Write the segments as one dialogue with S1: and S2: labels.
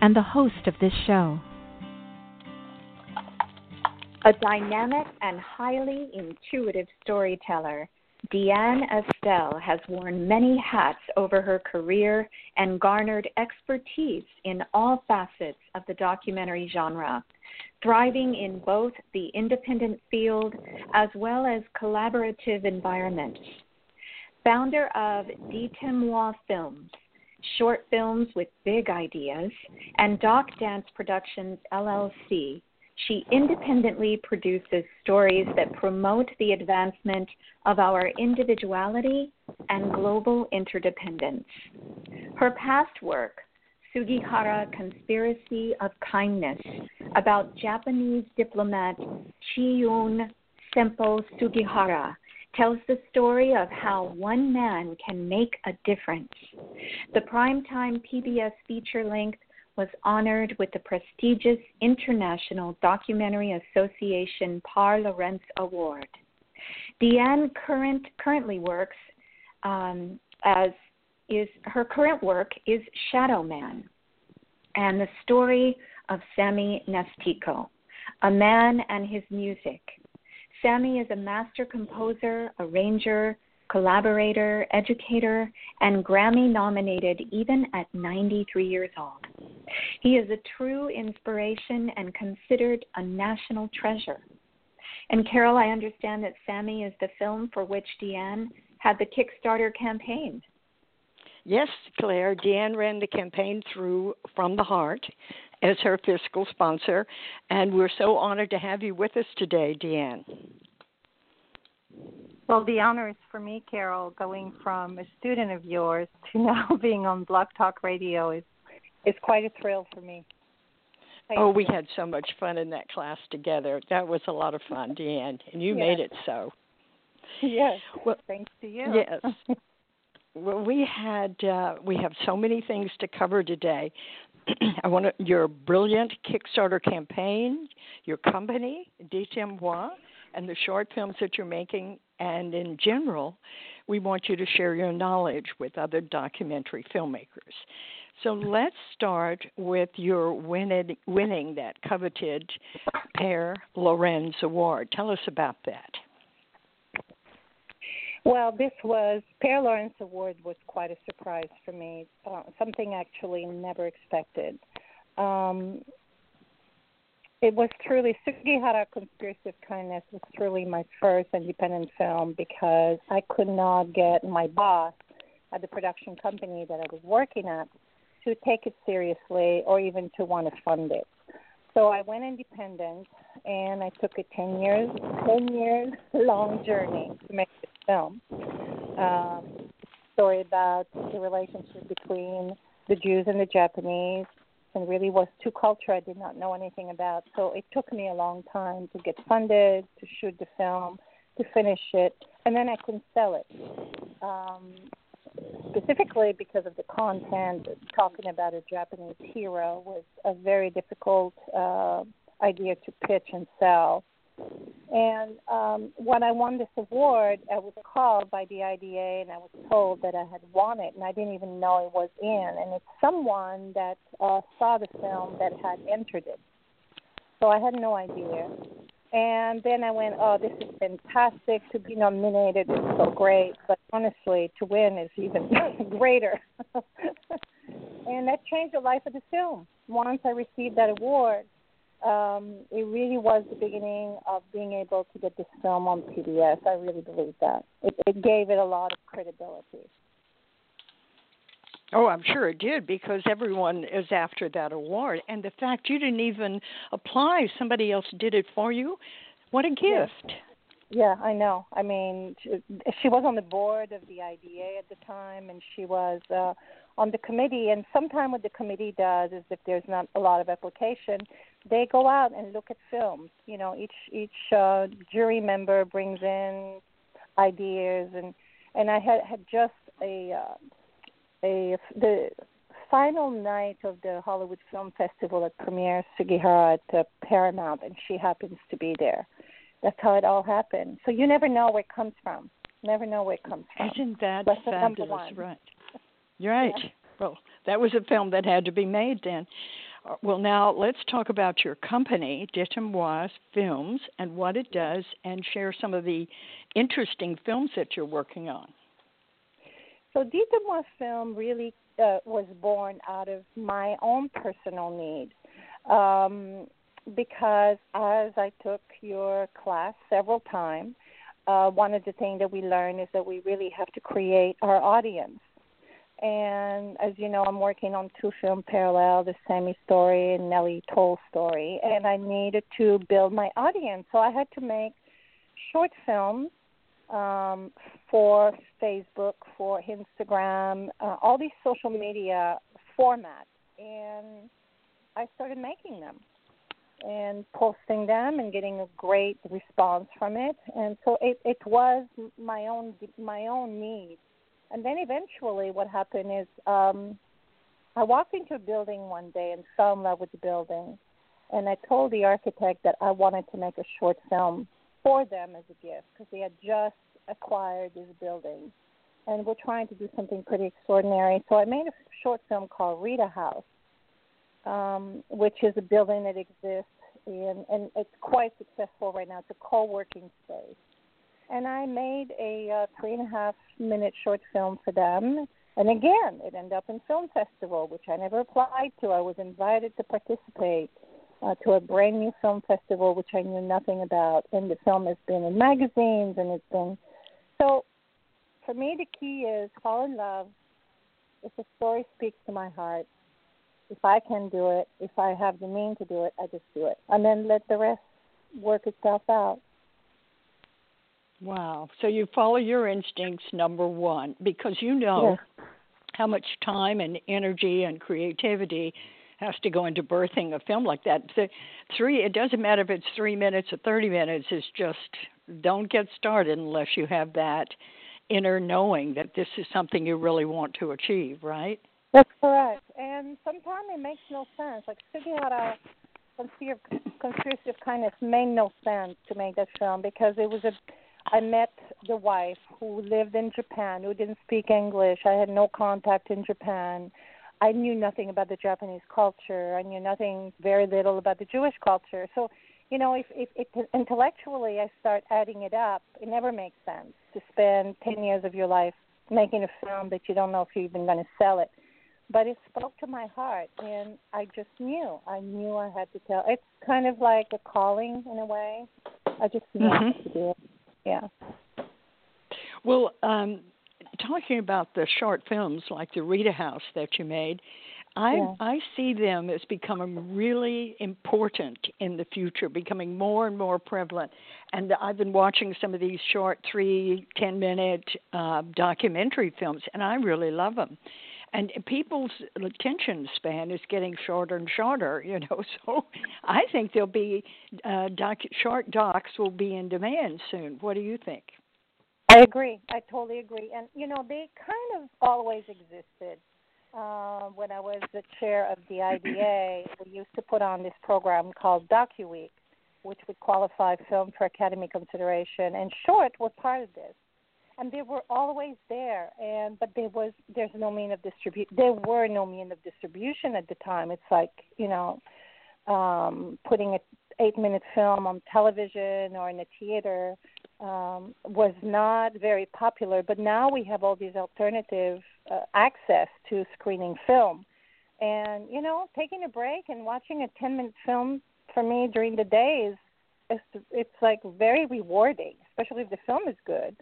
S1: and the host of this show.
S2: A dynamic and highly intuitive storyteller, Diane Estelle has worn many hats over her career and garnered expertise in all facets of the documentary genre, thriving in both the independent field as well as collaborative environments. Founder of Dites-moi Films, short films with big ideas, and Doc Dance Productions LLC, she independently produces stories that promote the advancement of our individuality and global interdependence. Her past work, Sugihara Conspiracy of Kindness, about Japanese diplomat Chiune Sempo Sugihara, tells the story of how one man can make a difference. The primetime PBS feature length was honored with the prestigious International Documentary Association Pare Award. Diane current, currently works um, as is her current work is Shadow Man, and the story of Sammy Nestico, a man and his music. Sammy is a master composer, arranger, collaborator, educator, and Grammy nominated even at 93 years old. He is a true inspiration and considered a national treasure. And Carole, I understand that Sammy is the film for which Diane had the Kickstarter campaign.
S3: Yes, Claire. Diane ran the campaign through From the Heart as her fiscal sponsor, and we're so honored to have you with us today, Diane.
S4: Well, the honor is for me, Carole, going from a student of yours to now being on Blog Talk Radio is is quite a thrill for me.
S3: Thank oh, we had so much fun in that class together. That was a lot of fun, Diane, and you
S4: yes.
S3: made it so.
S4: Yes. Well, thanks to you.
S3: Yes. well, we had uh, we have so many things to cover today. I want to, your brilliant Kickstarter campaign, your company, Dites-moi, and the short films that you're making, and in general, we want you to share your knowledge with other documentary filmmakers. So let's start with your winning, winning that coveted Pare Lorentz Award. Tell us about that.
S4: Well, this was Pare Lorentz Award was quite a surprise for me. Uh, something actually never expected. Um, it was truly Sugihara Conspiracy of Kindness was truly my first independent film because I could not get my boss at the production company that I was working at to take it seriously or even to want to fund it. So I went independent and I took a 10 years 10 years long journey to make film. Um, story about the relationship between the Jews and the Japanese and really was two culture I did not know anything about. So it took me a long time to get funded, to shoot the film, to finish it, and then I couldn't sell it. Um, specifically because of the content, talking about a Japanese hero was a very difficult uh, idea to pitch and sell. And um, when I won this award, I was called by the IDA and I was told that I had won it, and I didn't even know it was in. And it's someone that uh, saw the film that had entered it. So I had no idea. And then I went, oh, this is fantastic to be nominated. It's so great. But honestly, to win is even greater. and that changed the life of the film. Once I received that award, um, it really was the beginning of being able to get this film on PBS. I really believe that. It, it gave it a lot of credibility.
S3: Oh, I'm sure it did because everyone is after that award. And the fact you didn't even apply, somebody else did it for you, what a gift.
S4: Yeah, I know. I mean, she, she was on the board of the IDA at the time, and she was uh, on the committee. And sometime what the committee does is if there's not a lot of application, they go out and look at films. You know, each each uh, jury member brings in ideas, and and I had had just a uh, a the final night of the Hollywood Film Festival at premiere Sugihara at uh, Paramount, and she happens to be there. That's how it all happened. So you never know where it comes from. Never know where it comes from.
S3: Isn't that
S4: Lesson
S3: fabulous? Right. You're right. Yeah. Well, that was a film that had to be made then. Uh, well, now let's talk about your company, Dites-moi Films, and what it does, and share some of the interesting films that you're working on.
S4: So, Dites-moi Film really uh, was born out of my own personal need. Um, because as I took your class several times, uh, one of the things that we learn is that we really have to create our audience. And as you know, I'm working on two film parallel, the Sammy story and Nellie Toll story, and I needed to build my audience. So I had to make short films um, for Facebook, for Instagram, uh, all these social media formats, and I started making them and posting them and getting a great response from it. And so it, it was my own my own need. And then eventually, what happened is um, I walked into a building one day and fell in love with the building. And I told the architect that I wanted to make a short film for them as a gift because they had just acquired this building. And we're trying to do something pretty extraordinary. So I made a short film called Rita House um, which is a building that exists in, and it's quite successful right now. It's a co-working space. And I made a uh, three and a half minute short film for them. And again, it ended up in film festival, which I never applied to. I was invited to participate uh, to a brand new film festival, which I knew nothing about. And the film has been in magazines, and it's been so. For me, the key is fall in love. If the story speaks to my heart, if I can do it, if I have the means to do it, I just do it. And then let the rest work itself out.
S3: Wow. So you follow your instincts, number one, because you know yes. how much time and energy and creativity has to go into birthing a film like that. The three, it doesn't matter if it's three minutes or 30 minutes, it's just don't get started unless you have that inner knowing that this is something you really want to achieve, right?
S4: That's correct. And sometimes it makes no sense. Like Sugihara Conspiracy of Kindness made no sense to make that film because it was a I met the wife who lived in Japan, who didn't speak English. I had no contact in Japan. I knew nothing about the Japanese culture. I knew nothing, very little about the Jewish culture. So, you know, if, if, if intellectually I start adding it up, it never makes sense to spend 10 years of your life making a film that you don't know if you're even going to sell it but it spoke to my heart and i just knew i knew i had to tell it's kind of like a calling in a way i just knew mm-hmm. to do it yeah
S3: well um talking about the short films like the rita house that you made I yeah. I see them as becoming really important in the future, becoming more and more prevalent. And I've been watching some of these short three, ten minute uh, documentary films, and I really love them and people's attention span is getting shorter and shorter you know so i think there'll be uh doc short docs will be in demand soon. What do you think?
S4: I agree. I totally agree. And you know they kind of always existed uh, when i was the chair of the ida we used to put on this program called docuweek which would qualify film for academy consideration. And short was part of this and they were always there and but there was there's no mean of distribute there were no mean of distribution at the time. It's like you know um putting a eight minute film on television or in a theater um was not very popular. But now we have all these alternative uh, access to screening film. And you know taking a break and watching a 10 minute film for me during the day is it's, it's like very rewarding especially if the film is good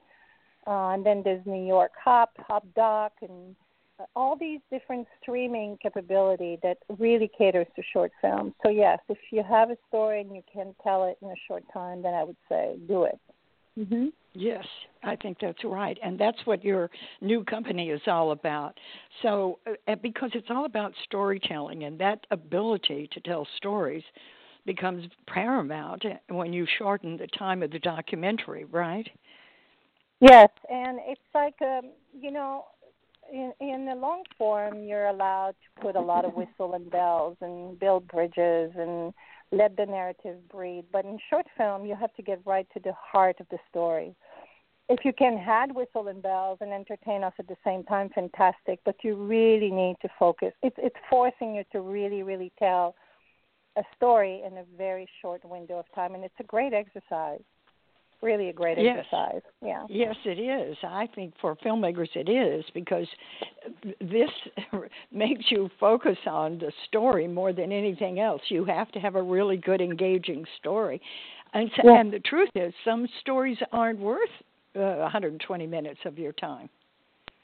S4: uh, and then there's New York Hop, Hop Doc, and uh, all these different streaming capability that really caters to short films. So yes, if you have a story and you can tell it in a short time, then I would say do it. hmm
S3: Yes, I think that's right. And that's what your new company is all about. So, uh, because it's all about storytelling, and that ability to tell stories becomes paramount when you shorten the time of the documentary, right?
S4: Yes, and it's like um, you know, in in the long form, you're allowed to put a lot of whistle and bells and build bridges and let the narrative breathe. But in short film, you have to get right to the heart of the story. If you can add whistle and bells and entertain us at the same time, fantastic. But you really need to focus. It's it's forcing you to really, really tell a story in a very short window of time, and it's a great exercise really a great
S3: yes.
S4: exercise. Yeah.
S3: Yes, it is. I think for filmmakers it is because this makes you focus on the story more than anything else. You have to have a really good, engaging story, and so,
S4: yeah.
S3: and the truth is, some stories aren't worth uh, 120 minutes of your time.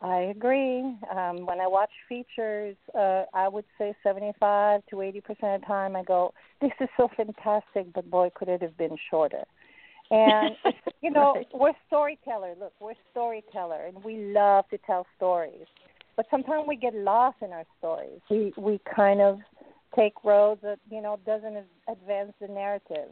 S4: I agree. Um, when I watch features, uh, I would say 75 to 80 percent of the time, I go, "This is so fantastic, but boy, could it have been shorter." And you know,
S3: right.
S4: we're storyteller. Look, we're storyteller, and we love to tell stories. But sometimes we get lost in our stories. We we kind of take roads that you know doesn't advance the narrative.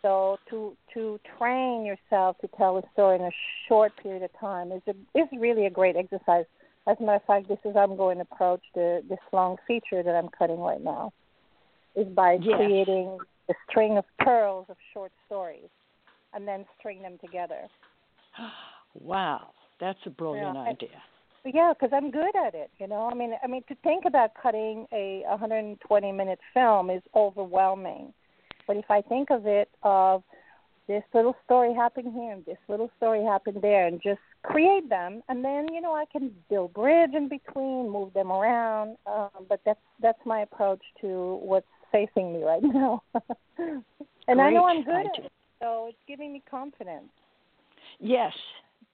S4: So to to train yourself to tell a story in a short period of time is a, is really a great exercise. As a matter of fact, this is I'm going to approach the this long feature that I'm cutting right now. Is by
S3: yes.
S4: creating a string of pearls of short stories and then string them together.
S3: Wow, that's a brilliant
S4: yeah.
S3: idea.
S4: Yeah, because I'm good at it. You know, I mean, I mean, to think about cutting a 120 minute film is overwhelming. But if I think of it of this little story happened here and this little story happened there, and just create them, and then you know I can build bridge in between, move them around. Um, but that's that's my approach to what's facing me right now. and
S3: Great
S4: I know I'm good
S3: idea.
S4: at it, so it's giving me confidence.
S3: Yes,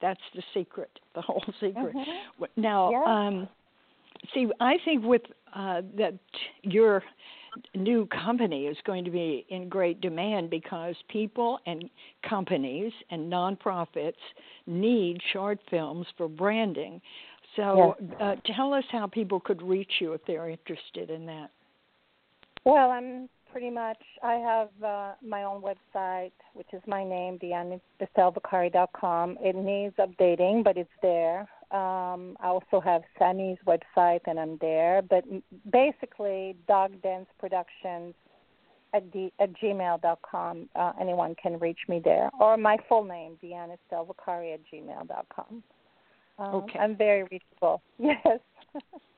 S3: that's the secret, the whole secret.
S4: Mhm.
S3: Now,
S4: Yeah.
S3: um, see, I think with uh, that your new company is going to be in great demand because people and companies and nonprofits need short films for branding. So, uh, tell us how people could reach you if they're interested in that.
S4: Well, I'm pretty much. I have uh, my own website, which is my name, com. It needs updating, but it's there. Um, I also have Sammy's website, and I'm there. But basically, Doc Dance Productions at the at gmail.com. Uh, anyone can reach me there, or my full name, Deanna Stelvacari at gmail.com. Um,
S3: Okay.
S4: I'm very reachable. Yes.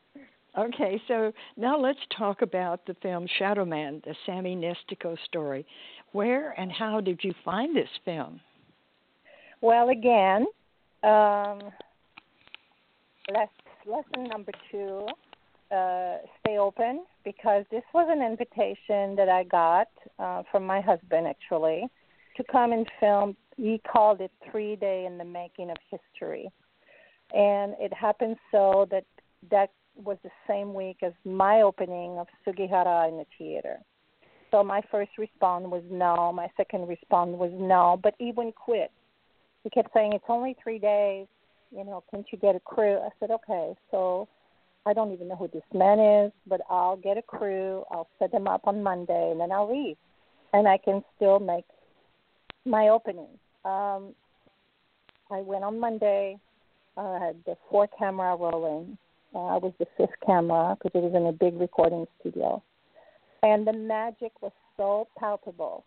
S3: Okay, so now let's talk about the film Shadow Man, the Sammy Nestico story. Where and how did you find this film?
S4: Well, again, um, less, lesson number two uh, stay open because this was an invitation that I got uh, from my husband actually to come and film. He called it Three Day in the Making of History. And it happened so that that was the same week as my opening of Sugihara in the theater. So my first response was no. My second response was no. But he wouldn't quit. He kept saying, It's only three days. You know, can't you get a crew? I said, Okay. So I don't even know who this man is, but I'll get a crew. I'll set them up on Monday, and then I'll leave. And I can still make my opening. Um, I went on Monday. I had the four camera rolling. Uh, I was the fifth camera because it was in a big recording studio. And the magic was so palpable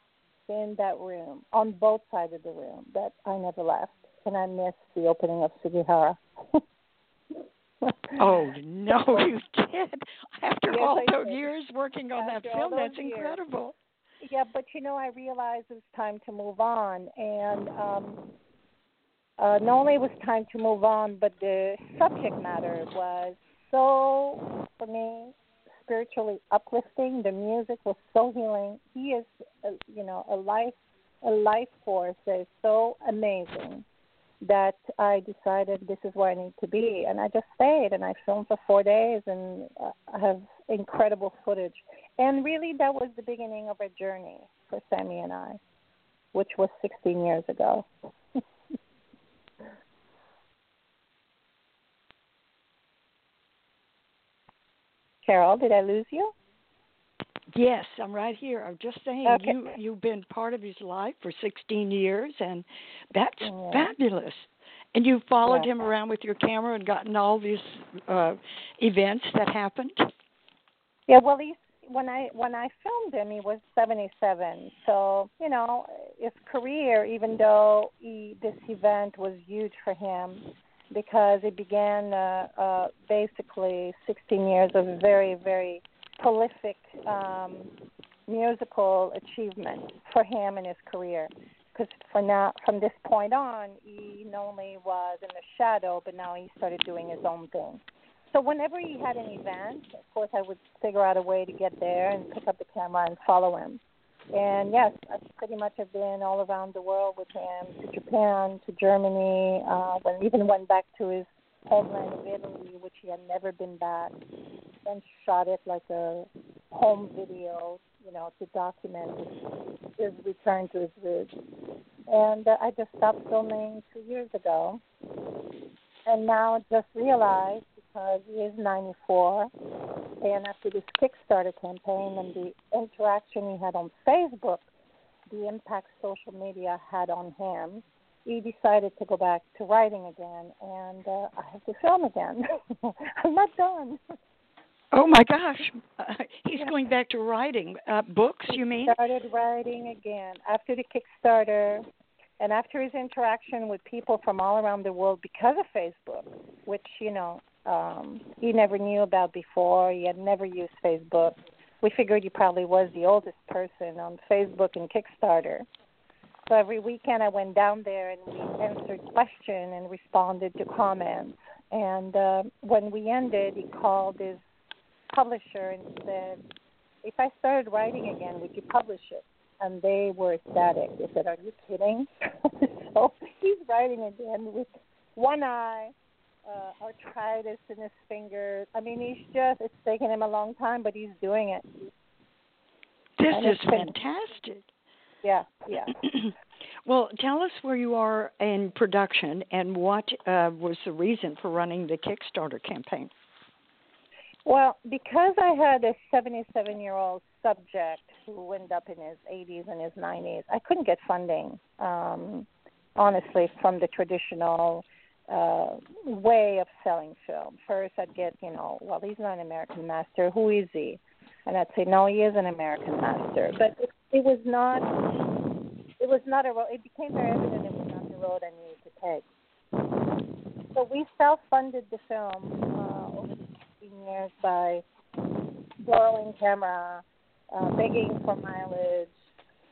S4: in that room, on both sides of the room, that I never left. And I missed the opening of Sugihara.
S3: Oh no, you did! After
S4: Yes,
S3: all
S4: I
S3: those
S4: did.
S3: years working on
S4: After
S3: that film, that's
S4: years.
S3: incredible.
S4: Yeah, but you know, I realized it was time to move on, and um, uh, not only was time to move on, but the subject matter was so for me spiritually uplifting. The music was so healing. He is, uh, you know, a life a life force that is so amazing that I decided this is where I need to be, and I just stayed and I filmed for four days, and I have incredible footage. And really, that was the beginning of a journey for Sammy and I, which was 16 years ago. Carole, did I lose you?
S3: Yes, I'm right here. I'm just saying
S4: Okay.
S3: you you've been part of his life for 16 years, and that's
S4: Yeah.
S3: fabulous. And you followed
S4: Yeah.
S3: him around with your camera and gotten all these uh events that happened.
S4: Yeah, well, he's when I when I filmed him, he was 77. So you know, his career, even though he, this event was huge for him, because it began uh, uh, basically 16 years of very very prolific um, musical achievement for him in his career. Because for now, from this point on, he not only was in the shadow, but now he started doing his own thing. So whenever he had an event, of course, I would figure out a way to get there and pick up the camera and follow him. And yes, I pretty much have been all around the world with him, to Japan, to Germany, uh, when even went back to his homeland of Italy, which he had never been back, and shot it like a home video, you know, to document his, return to his roots. And uh, I just stopped filming two years ago, and now just realized because he is 94, and after this Kickstarter campaign and the interaction he had on Facebook, the impact social media had on him, he decided to go back to writing again, and uh, I have to film again. I'm not done.
S3: Oh my gosh, uh, he's going back to writing uh books. You mean?
S4: started writing again after the Kickstarter and after his interaction with people from all around the world because of Facebook, which, you know, um, he never knew about before. He had never used Facebook. We figured he probably was the oldest person on Facebook and Kickstarter. So every weekend I went down there and we answered questions and responded to comments. And uh, when we ended, he called his publisher and said, if I started writing again, would you publish it? And they were ecstatic. They said, Are you kidding? so he's writing again with one eye, uh, arthritis in his fingers. I mean, he's just, it's taken him a long time, but he's doing it.
S3: This
S4: And
S3: is fantastic.
S4: Yeah, yeah.
S3: well, tell us where you are in production and what uh, was the reason for running the Kickstarter campaign.
S4: Well, because I had a 77 year old subject who ended up in his 80s and his 90s, I couldn't get funding, um, honestly, from the traditional uh, way of selling film. First, I'd get, you know, well, he's not an American master. Who is he? And I'd say, no, he is an American master. But it, it was not. It was not a road. It became very evident it was not the road I needed to take. So we self-funded the film uh, over the 16 years by borrowing camera, uh, begging for mileage,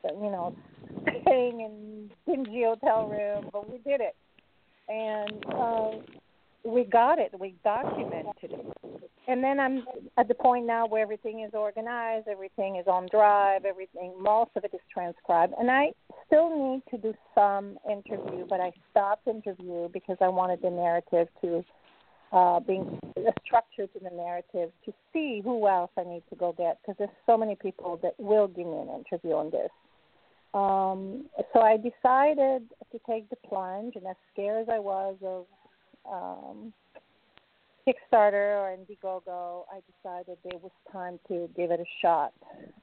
S4: you know, staying in dingy hotel room, but we did it, and uh, we got it. We documented it, and then I'm at the point now where everything is organized, everything is on Drive, everything, most of it is transcribed, and I still need to do some interview, but I stopped interview because I wanted the narrative to uh, being a structure to the narrative to see who else I need to go get because there's so many people that will give me an interview on this. Um, so I decided to take the plunge, and as scared as I was of um, Kickstarter or Indiegogo, I decided it was time to give it a shot,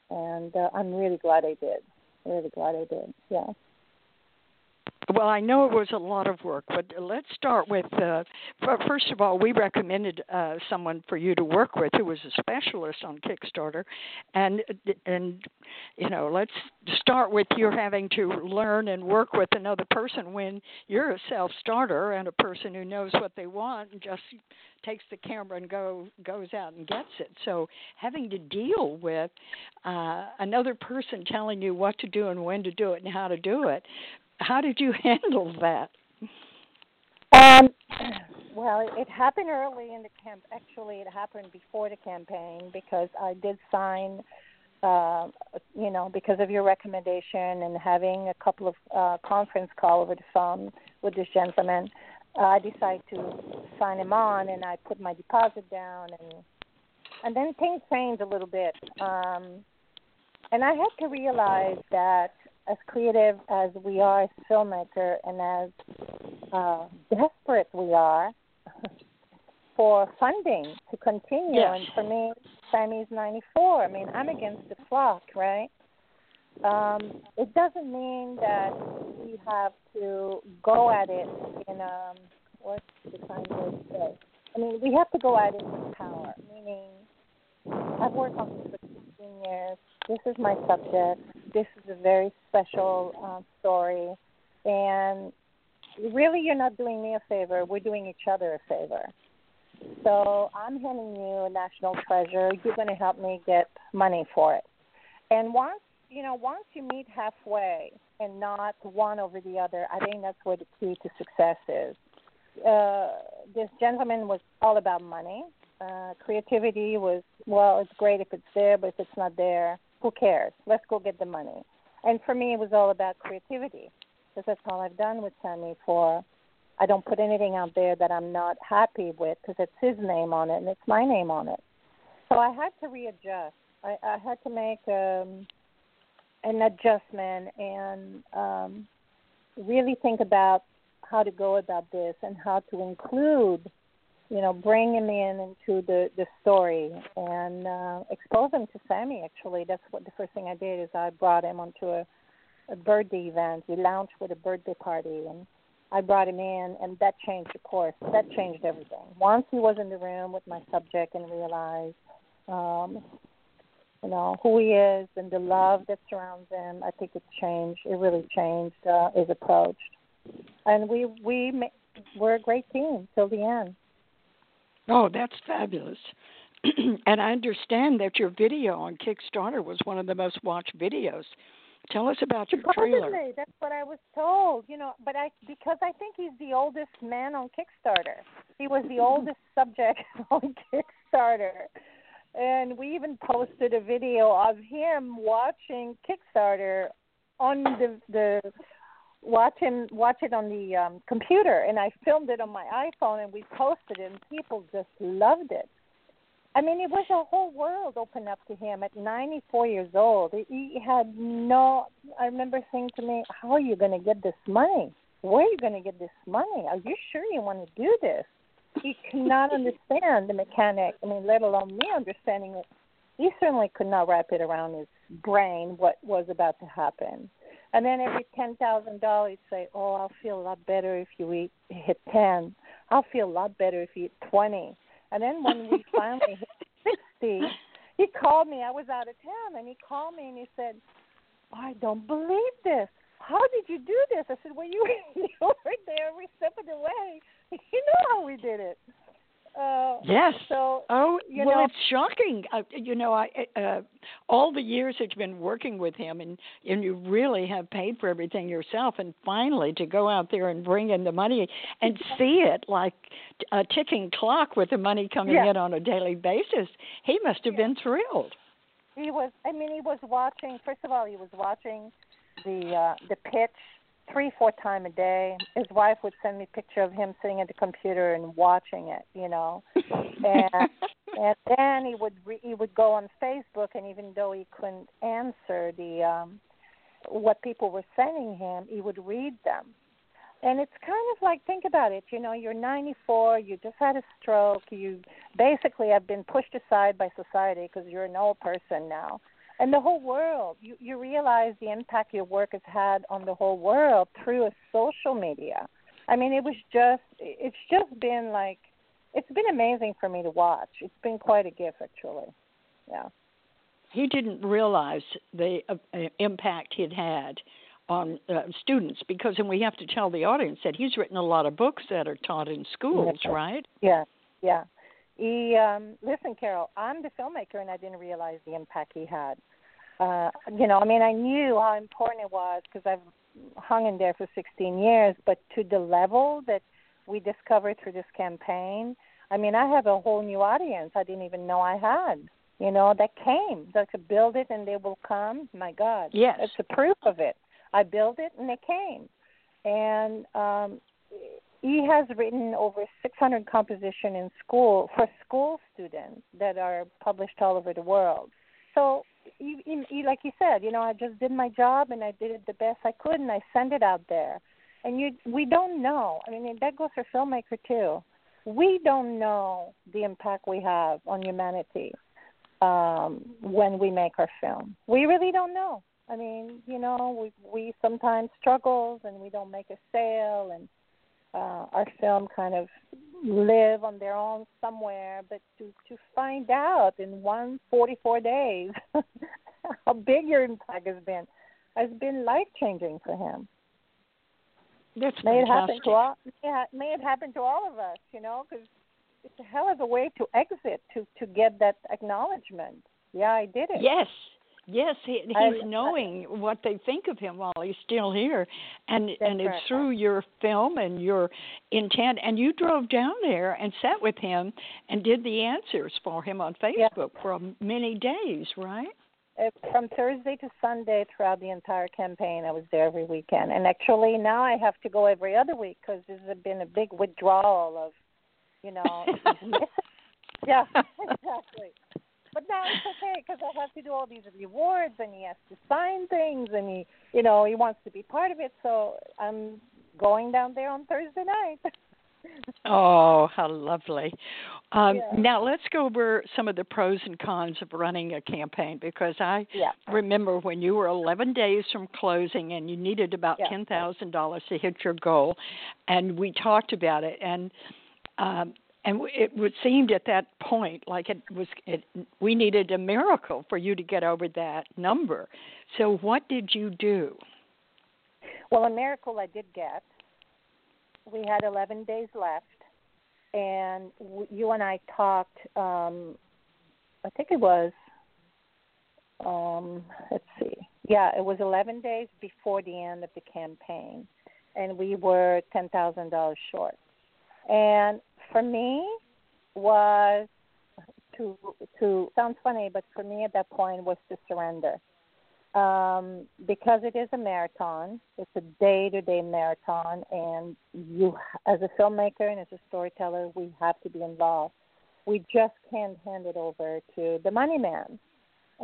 S4: and uh, I'm really glad I did. Really glad I did. Yeah.
S3: Well, I know it was a lot of work, but let's start with uh, first of all, we recommended uh, someone for you to work with who was a specialist on Kickstarter, and and you know, let's start with you having to learn and work with another person when you're a self-starter and a person who knows what they want and just takes the camera and go goes out and gets it. So having to deal with uh, another person telling you what to do and when to do it and how to do it how did you handle that?
S4: Um, well, it, it happened early in the camp. Actually, it happened before the campaign because I did sign, uh, you know, because of your recommendation and having a couple of uh, conference call over the phone with this gentleman. Uh, I decided to sign him on, and I put my deposit down, and and then things changed a little bit. Um, and I had to realize that as creative as we are as filmmaker and as uh, desperate we are for funding to continue
S3: Yes.
S4: and for me Sammy's 94. I mean, I'm against the clock, right? Um, it doesn't mean that we have to go at it in um, what's the kind word say? I mean, we have to go at it with power. Meaning, I've worked on this for 15 years. This is my subject. This is a very special um, story, and really, you're not doing me a favor. We're doing each other a favor. So I'm handing you a national treasure. You're going to help me get money for it. And once you know, once you meet halfway and not one over the other, I think that's where the key to success is. Uh, this gentleman was all about money. Uh, creativity was, well, it's great if it's there, but if it's not there, who cares? Let's go get the money. And for me, it was all about creativity because that's all I've done with Sammy for. I don't put anything out there that I'm not happy with because it's his name on it and it's my name on it. So I had to readjust. I, I had to make um, an adjustment and um, really think about how to go about this and how to include, you know, bring him in into the the story and uh, expose him to Sammy. Actually, that's what the first thing I did is I brought him onto a, a birthday event. We launched with a birthday party and. I brought him in, and that changed the course. That changed everything. Once he was in the room with my subject and realized um, you know who he is and the love that surrounds him. I think it changed. It really changed uh, his approach, and we we we're a great team till the end.
S3: Oh, that's fabulous. and I understand that your video on Kickstarter was one of the most watched videos. Tell us about your trailer.
S4: That's what I was told. You know, but I because I think he's the oldest man on Kickstarter. He was the oldest subject on Kickstarter and we even posted a video of him watching Kickstarter on the the watch him watch it on the um, computer, and I filmed it on my iPhone, and we posted it, and people just loved it. I mean, it was a whole world opened up to him at 94 years old. He had no. I remember saying to me, "How are you going to get this money? Where are you going to get this money? Are you sure you want to do this?" he cannot understand the mechanic. I mean, let alone me understanding it. He certainly could not wrap it around his brain what was about to happen. And then every ten thousand dollars, say, "Oh, I'll feel a lot better if you eat hit ten. I'll feel a lot better if you eat twenty. And then when we finally hit sixty, he called me. I was out of town, and he called me and he said, "I don't believe this. How did you do this?" I said, "Well, you you were there every step of the way. you know how we did it. Uh,
S3: yes.
S4: So,
S3: oh,
S4: you
S3: well,
S4: know,
S3: it's shocking. Uh, you know, I uh, all the years that you've been working with him, and and you really have paid for everything yourself, and finally to go out there and bring in the money and see it like a ticking clock with the money coming
S4: yeah.
S3: in on a daily basis, he must have
S4: yeah.
S3: been thrilled.
S4: He was. I mean, he was watching. First of all, he was watching the uh, the pitch three, four times a day. His wife would send me a picture of him sitting at the computer and watching it, you know. and and then he would re- he would go on Facebook, and even though he couldn't answer the um what people were sending him, he would read them. And it's kind of like think about it, you know, you're 94, you just had a stroke, you basically have been pushed aside by society because you're an old person now and the whole world. You you realize the impact your work has had on the whole world through a social media. I mean, it was just it's just been like it's been amazing for me to watch. It's been quite a gift, actually. Yeah.
S3: He didn't realize the uh, impact he'd had on uh, students because, and we have to tell the audience that he's written a lot of books that are taught in schools,
S4: yeah.
S3: right?
S4: Yeah, yeah. He um listen, Carole, I'm the filmmaker and I didn't realize the impact he had. Uh you know, I mean I knew how important it was because I've hung in there for 16 years, but to the level that we discovered through this campaign, I mean, I have a whole new audience I didn't even know I had. You know, that came. That could build it and they will come. My God.
S3: Yes.
S4: It's a proof of it. I built it and they came. And um he has written over 600 compositions in school for school students that are published all over the world. So, he, he, like you said, you know, I just did my job and I did it the best I could, and I sent it out there. And you, we don't know. I mean, that goes for filmmaker too. We don't know the impact we have on humanity. um, when we make our film. We really don't know. I mean, you know, we we sometimes struggles and we don't make a sale, and uh, our film kind of live on their own somewhere. But to to find out in one forty four days how big your impact has been has been life changing for him.
S3: That's
S4: may
S3: fantastic.
S4: it happen to all. Yeah, may it happen to all of us. You know, because it's a hell of a way to exit to to get that acknowledgement. Yeah, I did it.
S3: Yes. Yes, he, he's
S4: I-
S3: knowing what they think of him while he's still here, and and it's
S4: right.
S3: through your film and your intent. And you drove down there and sat with him and did the answers for him on
S4: Yeah.
S3: Facebook for many days, right?
S4: Uh, from Thursday to Sunday throughout the entire campaign. I was there every weekend, and actually now I have to go every other week because there's been a big withdrawal of, you know, yeah, exactly. But now it's okay because I have to do all these rewards, and he has to sign things, and he, you know, he wants to be part of it. So I'm going down there on Thursday night.
S3: Oh, how lovely. Um,
S4: Yeah.
S3: Now, let's go over some of the pros and cons of running a campaign because I
S4: yeah.
S3: remember when you were 11 days from closing and you needed about
S4: Yeah.
S3: $10,000 to hit your goal, and we talked about it. And um, and it seemed at that point like it was it, we needed a miracle for you to get over that number. So, what did you do?
S4: Well, a miracle I did get. We had 11 days left, and you and I talked. Um, I think it was. Um, let's see. Yeah, it was 11 days before the end of the campaign, and we were ten thousand dollars short. And for me, was to to sounds funny, but for me at that point was to surrender um, because it is a marathon. It's a day-to-day marathon, and you, as a filmmaker and as a storyteller, we have to be involved. We just can't hand it over to the money man.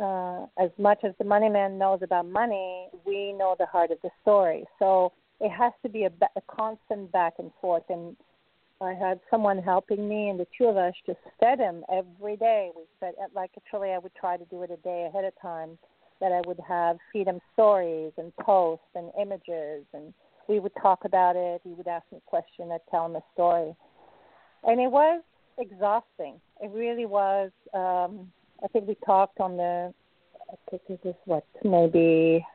S4: Uh, as much as the money man knows about money, we know the heart of the story. So it has to be a, a constant back and forth. And I had someone helping me, and the two of us just fed him every day. We fed, like actually, I would try to do it a day ahead of time that I would have feed him stories and posts and images, and we would talk about it. He would ask me a question, I'd tell him a story, and it was exhausting. It really was. Um, I think we talked on the. I think it was what maybe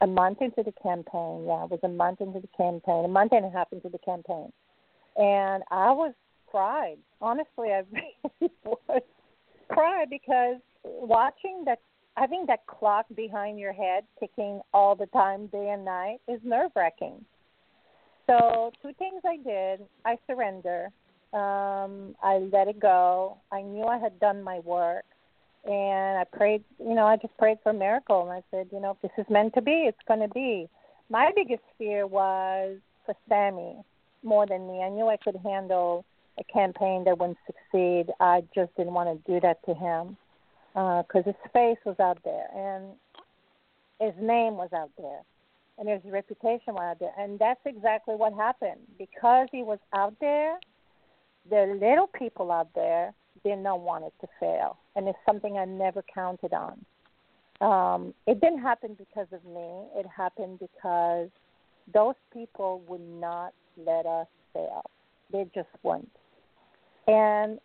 S4: a month into the campaign. Yeah, it was a month into the campaign, a month and a half into the campaign, and I was cried. Honestly, I really was cried because watching that having that clock behind your head ticking all the time, day and night, is nerve wracking. So, two things I did I surrender, um, I let it go. I knew I had done my work, and I prayed, you know, I just prayed for a miracle. And I said, you know, if this is meant to be, it's going to be. My biggest fear was for Sammy more than me. I knew I could handle a campaign that wouldn't succeed. I just didn't want to do that to him because his face was out there and his name was out there and his reputation was out there. And that's exactly what happened. Because he was out there, the little people out there did not want it to fail. And it's something I never counted on. Um, it didn't happen because of me. It happened because those people would not let us fail. They just won't. And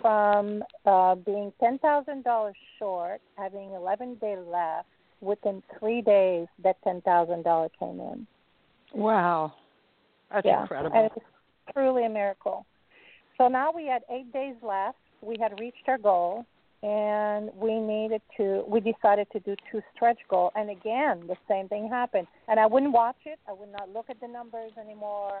S4: from uh, being ten thousand dollars short, having eleven days left, within three days that ten thousand dollars came in.
S3: Wow, that's
S4: yeah,
S3: incredible.
S4: and it was truly a miracle. So now we had eight days left. We had reached our goal, and we needed to. We decided to do two stretch goals, and again the same thing happened. And I wouldn't watch it. I would not look at the numbers anymore.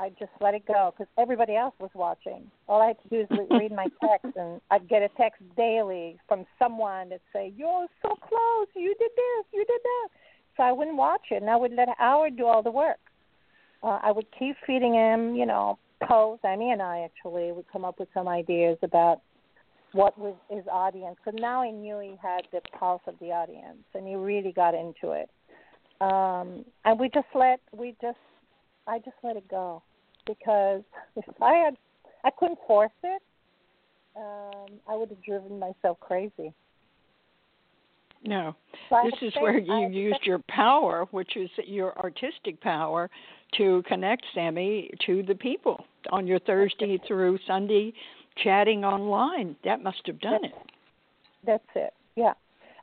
S4: I just let it go because everybody else was watching. All I had to do is read my text, and I'd get a text daily from someone that say, "You're so close. You did this. You did that." So I wouldn't watch it, and I would let Howard do all the work. Uh, I would keep feeding him, you know, posts. Amy and I actually would come up with some ideas about what was his audience. So now I knew he had the pulse of the audience, and he really got into it. Um, and we just let we just I just let it go because if I had I couldn't force it. um, I would have driven myself crazy.
S3: No,
S4: So
S3: this is where you used your power, which is your artistic power, to connect Sammy to the people on your Thursday through Sunday chatting online. That must have done it.
S4: That's it. Yeah.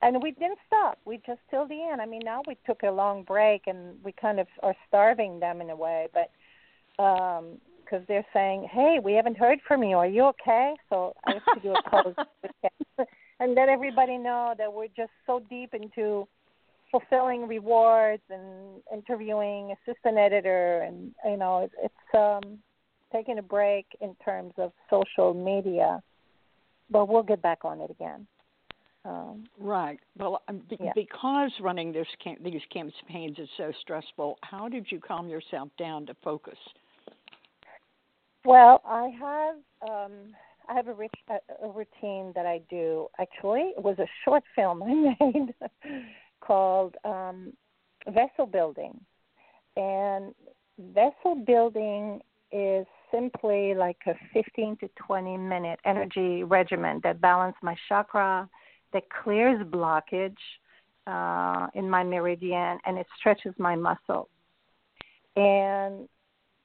S4: And we didn't stop. We just till the end. I mean, now we took a long break and we kind of are starving them in a way, but um because they're saying, "Hey, we haven't heard from you. Are you okay?" So I have to do a pose and let everybody know that we're just so deep into fulfilling rewards and interviewing assistant editor, and you know, it, it's um taking a break in terms of social media, but we'll get back on it again. Um,
S3: right. Well, um, be-
S4: yeah.
S3: because running this cam- these campaigns is so stressful, how did you calm yourself down to focus?
S4: Well, I have um, I have a, rich, a, a routine that I do. Actually, it was a short film I made called um, Vessel Building, and vessel building is simply like a 15 to 20 minute energy regimen that balances my chakra, that clears blockage uh, in my meridian, and it stretches my muscles. And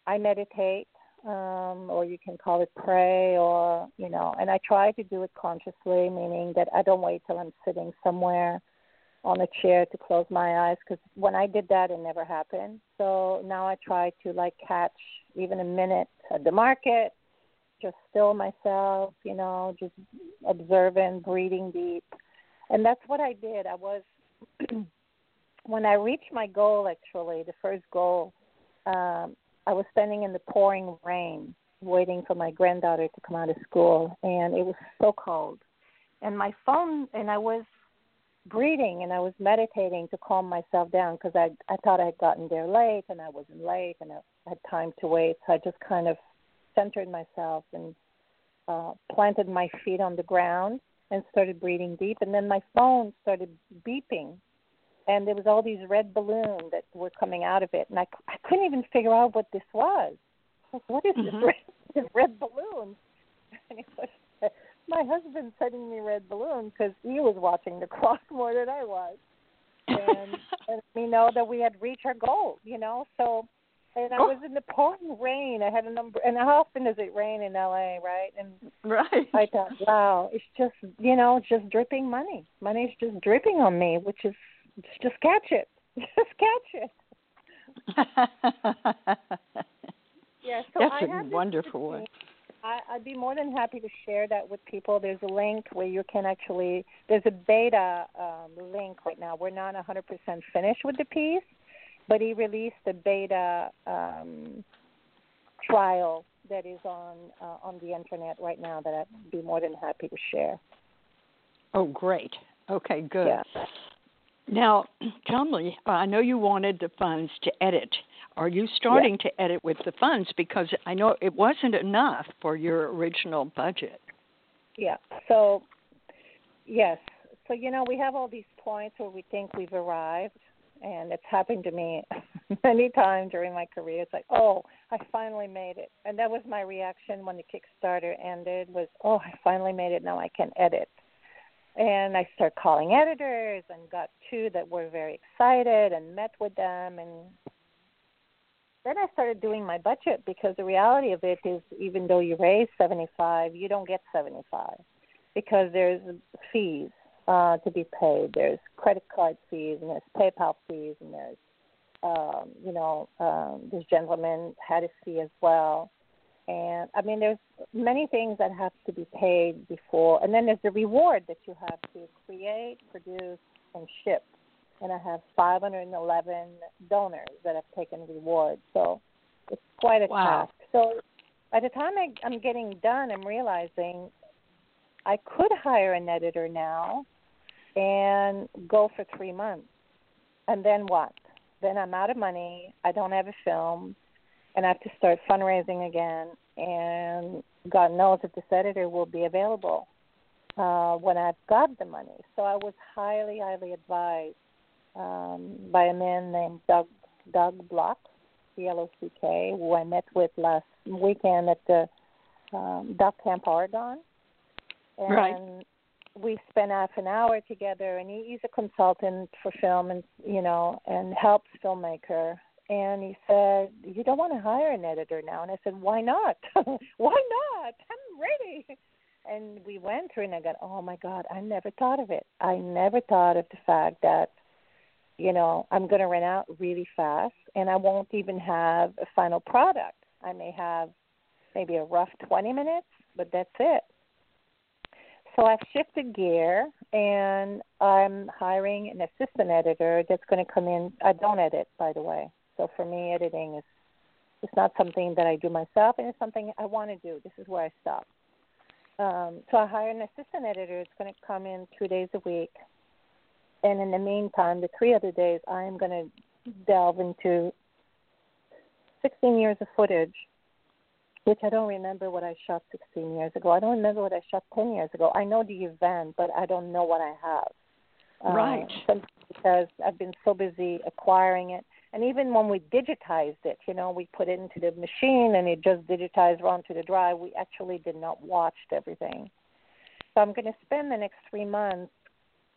S4: I meditate um, or you can call it pray, or you know. And I try to do it consciously, meaning that I don't wait till I'm sitting somewhere on a chair to close my eyes, because when I did that, it never happened. So now I try to like catch even a minute at the market, just still myself, you know, just observing, breathing deep, and that's what I did. I was when I reached my goal, actually, the first goal. Um, I was standing in the pouring rain waiting for my granddaughter to come out of school and it was so cold. And my phone and I was breathing and I was meditating to calm myself down because I I thought I had gotten there late and I wasn't late and I had time to wait. So I just kind of centered myself and uh planted my feet on the ground and started breathing deep and then my phone started beeping and there was all these red balloons that were coming out of it, and I, I couldn't even figure out what this was. Like, what is
S3: mm-hmm.
S4: this red, this red balloon? And it was my husband sending me red balloons because he was watching the clock more than I was, and and we know that we had reached our goal. You know, so and I
S3: oh.
S4: was in the pouring rain. I had a number, and how often does it rain in LA, right? And
S3: right.
S4: I thought, wow, it's just you know, it's just dripping money. Money's just dripping on me, which is just catch it. Just catch it. yeah, so
S3: That's
S4: I
S3: a wonderful one.
S4: I, I'd be more than happy to share that with people. There's a link where you can actually. There's a beta um, link right now. We're not 100% finished with the piece, but he released a beta um, trial that is on uh, on the internet right now that I'd be more than happy to share.
S3: Oh, great. Okay, good.
S4: Yeah.
S3: Now, tell me, I know you wanted the funds to edit. Are you starting
S4: yeah.
S3: to edit with the funds? Because I know it wasn't enough for your original budget.
S4: Yeah. So, yes. So, you know, we have all these points where we think we've arrived, and it's happened to me many times during my career. It's like, oh, I finally made it. And that was my reaction when the Kickstarter ended was, oh, I finally made it. Now I can edit and I started calling editors and got two that were very excited and met with them and then I started doing my budget because the reality of it is even though you raise 75 you don't get 75 because there's fees uh, to be paid. There's credit card fees and there's PayPal fees and there's um, you know um, this gentleman had a fee as well. And I mean, there's many things that have to be paid before, and then there's the reward that you have to create, produce, and ship. And I have 511 donors that have taken rewards, so it's quite a
S3: wow.
S4: task. So by the time I, I'm getting done, I'm realizing I could hire an editor now and go for three months, and then what? Then I'm out of money. I don't have a film and I have to start fundraising again. And God knows if this editor will be available uh, when I've got the money. So I was highly, highly advised um, by a man named Doug Doug Block, C L O C K, who I met with last weekend at the um, Duck Camp Oregon. and
S3: right.
S4: we spent half an hour together. And he, he's a consultant for film, and you know, and helps filmmaker. And he said, "You don't want to hire an editor now?" And I said, "Why not? Why not? I'm ready." And we went through, and I got, "Oh my God, I never thought of it. I never thought of the fact that." You know, I'm going to run out really fast, and I won't even have a final product. I may have maybe a rough 20 minutes, but that's it. So I've shifted gear and I'm hiring an assistant editor that's going to come in. I don't edit, by the way. So for me, editing is it's not something that I do myself, and it's something I want to do. This is where I stop. Um, so I hired an assistant editor. It's going to come in two days a week, and in the meantime, the three other days, I am going to delve into 16 years of footage which I don't remember what I shot 16 years ago. I don't remember what I shot 10 years ago. I know the event, but I don't know what I have.
S3: Right.
S4: Um, because I've been so busy acquiring it. And even when we digitized it, you know, we put it into the machine and it just digitized onto the drive. We actually did not watch everything. So I'm going to spend the next three months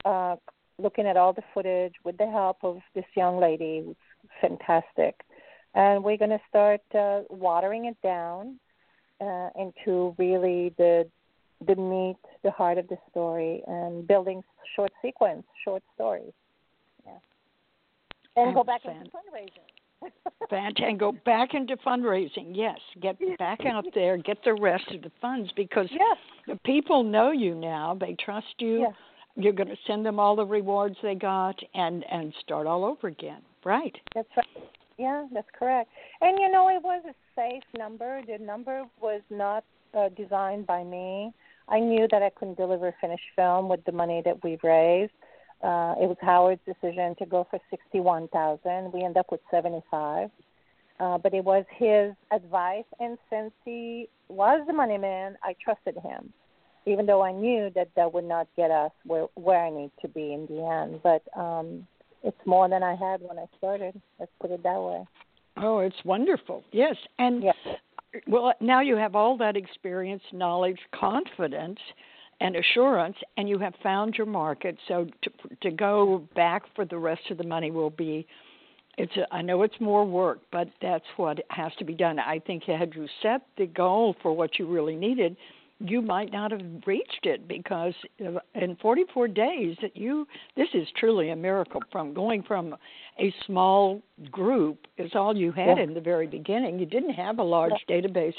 S4: uh, looking at all the footage with the help of this young lady who's fantastic and we're going to start uh, watering it down uh, into really the the meat, the heart of the story, and building short sequence, short stories. Yeah, and go back into fundraising.
S3: Fantastic. And go back into fundraising. Yes, get back out there, get the rest of the funds because
S4: yes.
S3: the people know you now. They trust you.
S4: Yes.
S3: You're going to send them all the rewards they got and and start all over again. Right.
S4: That's right. Yeah, that's correct. And you know, it was a safe number. The number was not uh, designed by me. I knew that I couldn't deliver finished film with the money that we've raised. Uh, it was Howard's decision to go for sixty-one thousand. We end up with seventy-five, uh, but it was his advice. And since he was the money man, I trusted him, even though I knew that that would not get us where where I need to be in the end. But um, it's more than I had when I started. Let's put it that way.
S3: Oh, it's wonderful. Yes, and
S4: yes.
S3: well, now you have all that experience, knowledge, confidence, and assurance, and you have found your market. So to to go back for the rest of the money will be. It's a, I know it's more work, but that's what has to be done. I think had you set the goal for what you really needed, you might not have reached it because in 44 days that you this is truly a miracle from going from a small group is all you had
S4: yeah.
S3: in the very beginning. You didn't have a large
S4: yeah.
S3: database.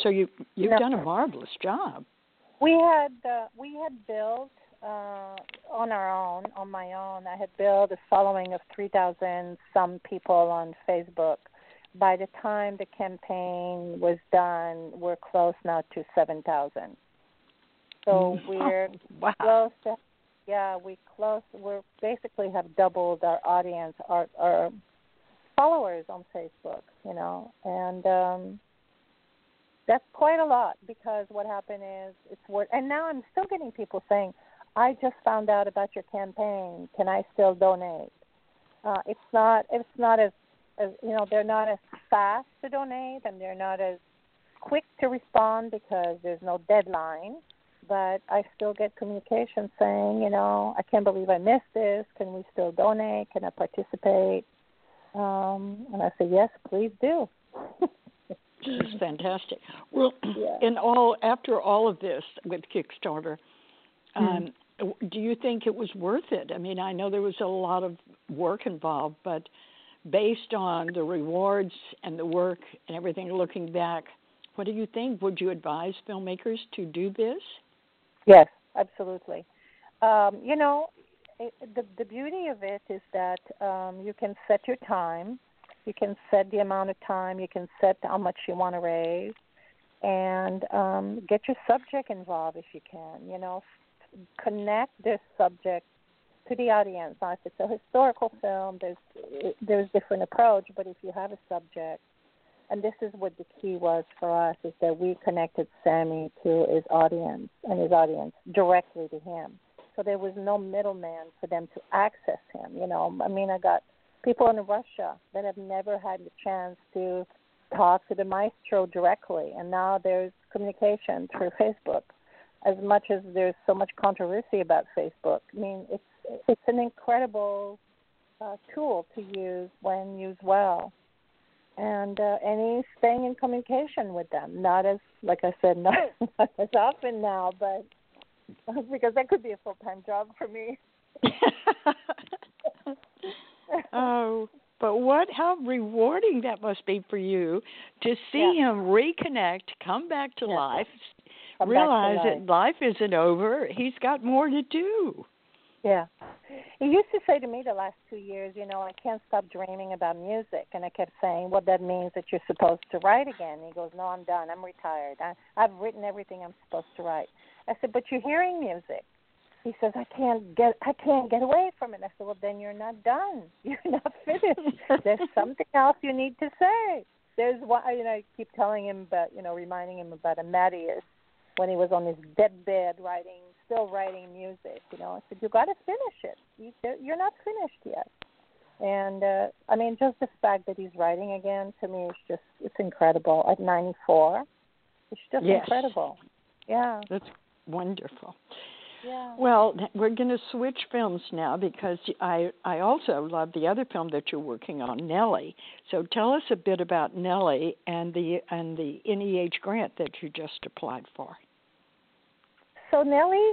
S3: So you you've done a marvelous job.
S4: We had uh, we had built uh, on our own on my own i had built a following of 3000 some people on facebook by the time the campaign was done, we're close now to 7,000. So we're
S3: wow.
S4: close to, yeah, we close, we're basically have doubled our audience, our, our followers on Facebook, you know, and um, that's quite a lot because what happened is it's worth, and now I'm still getting people saying, I just found out about your campaign. Can I still donate? Uh, it's not. It's not as as you know they're not as fast to donate and they're not as quick to respond because there's no deadline. But i still get communication saying you know i can't believe i missed this. Can we still donate? Can i participate? Um and i say yes please do.
S3: It's fantastic. Well
S4: yeah.
S3: in all after all of this with kickstarter
S4: mm-hmm.
S3: um do you think it was worth it? I mean i know there was a lot of work involved but based on the rewards and the work and everything looking back, what do you think? Would you advise filmmakers to do this?
S4: Yes, absolutely. Um, you know, it, the the beauty of it is that um, you can set your time, you can set the amount of time, you can set how much you want to raise, and um, get your subject involved if you can. You know, connect this subject to the audience. If it's a historical film, there's there's different approach. But if you have a subject, and this is what the key was for us, is that we connected Sammy to his audience and his audience directly to him. So there was no middleman for them to access him. You know, I mean, I got people in Russia that have never had the chance to talk to the maestro directly, and now there's communication through Facebook. as much as there's so much controversy about Facebook. I mean, it's it's an incredible uh, tool to use when used well, and uh, he's staying in communication with them. Not as like I said, not, not as often now, but because that could be a full time job for me.
S3: oh, but what how rewarding that must be for you to see
S4: yeah.
S3: him reconnect, come back to
S4: yeah.
S3: life,
S4: come
S3: realize
S4: back to
S3: that life isn't over. He's got more to do.
S4: Yeah. He used to say to me the last two years, you know, I can't stop dreaming about music. And I kept saying, well, that means that you're supposed to write again. He goes, no, I'm done. I'm retired. I, I've written everything I'm supposed to write. I said, but you're hearing music he says i can't get i can't get away from it i said well then you're not done you're not finished there's something else you need to say there's one you know i keep telling him about you know reminding him about amadeus when he was on his deathbed writing still writing music you know i said you got to finish it you, you're not finished yet and uh i mean just the fact that he's writing again to me is just it's incredible at ninety four it's just
S3: yes.
S4: incredible yeah
S3: that's wonderful
S4: yeah.
S3: Well, we're going to switch films now because I I also love the other film that you're working on, Nellie. So tell us a bit about Nellie and the and the NEH grant that you just applied for.
S4: So Nellie,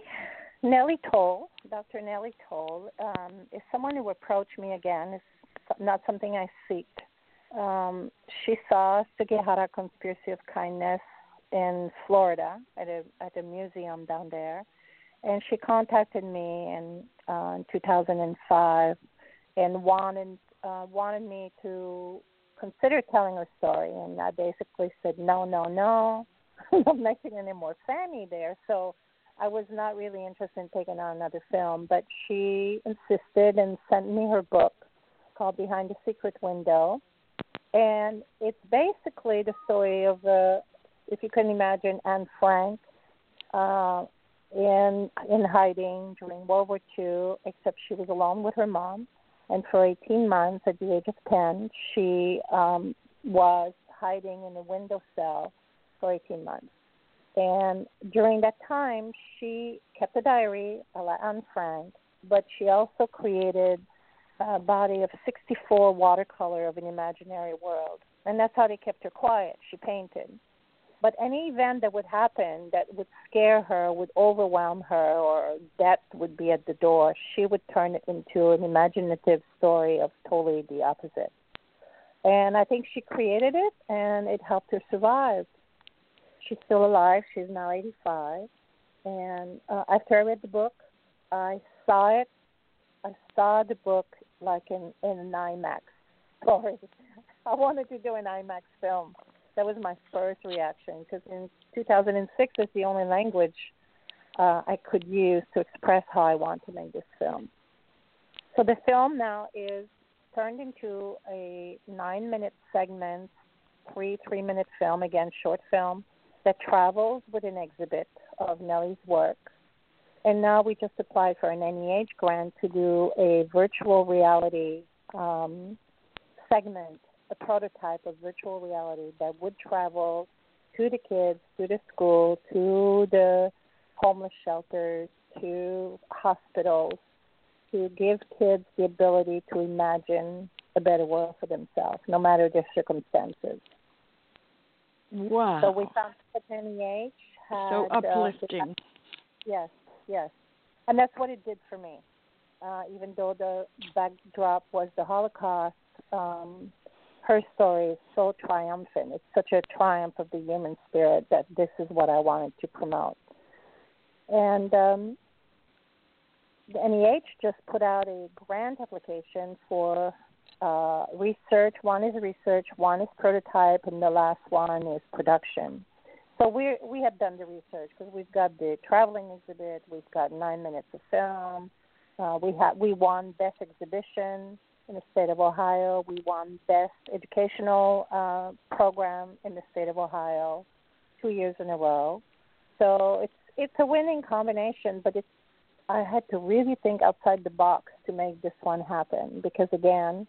S4: Nellie Toll, Dr. Nellie Toll, um, is someone who approached me again. It's not something I seek. Um, she saw Sugihara Conspiracy of Kindness in Florida at a at a museum down there and she contacted me in, uh, in 2005 and wanted uh, wanted me to consider telling her story, and I basically said no, no, no. I'm not making any more Fanny there, so I was not really interested in taking on another film. But she insisted and sent me her book called Behind the Secret Window, and it's basically the story of uh, if you can imagine, Anne Frank. Uh, in in hiding during World War II, except she was alone with her mom. And for 18 months, at the age of 10, she um, was hiding in a window cell for 18 months. And during that time, she kept a diary, a la Anne Frank, but she also created a body of 64 watercolor of an imaginary world. And that's how they kept her quiet. She painted. But any event that would happen that would scare her, would overwhelm her, or death would be at the door, she would turn it into an imaginative story of totally the opposite. And I think she created it, and it helped her survive. She's still alive. She's now 85. And uh, after I read the book, I saw it. I saw the book like in in an IMAX story. I wanted to do an IMAX film that was my first reaction because in 2006 is the only language uh, I could use to express how I want to make this film. So the film now is turned into a nine-minute segment, three three-minute film, again short film that travels with an exhibit of Nellie's work. And now we just applied for an NEH grant to do a virtual reality um, segment a prototype of virtual reality that would travel to the kids, to the school, to the homeless shelters, to hospitals, to give kids the ability to imagine a better world for themselves, no matter their circumstances.
S3: Wow.
S4: So we found that NEH had,
S3: so uplifting.
S4: Uh, yes, yes. And that's what it did for me. Uh, even though the backdrop was the Holocaust, um, her story is so triumphant. It's such a triumph of the human spirit that this is what I wanted to promote. And um, the NEH just put out a grant application for uh, research. One is research, one is prototype, and the last one is production. So we we have done the research because we've got the traveling exhibit, we've got nine minutes of film. Uh, we had we won best exhibition in the state of Ohio. We won Best Educational uh, Program in the state of Ohio two years in a row. So it's it's a winning combination, but it's I had to really think outside the box to make this one happen because again,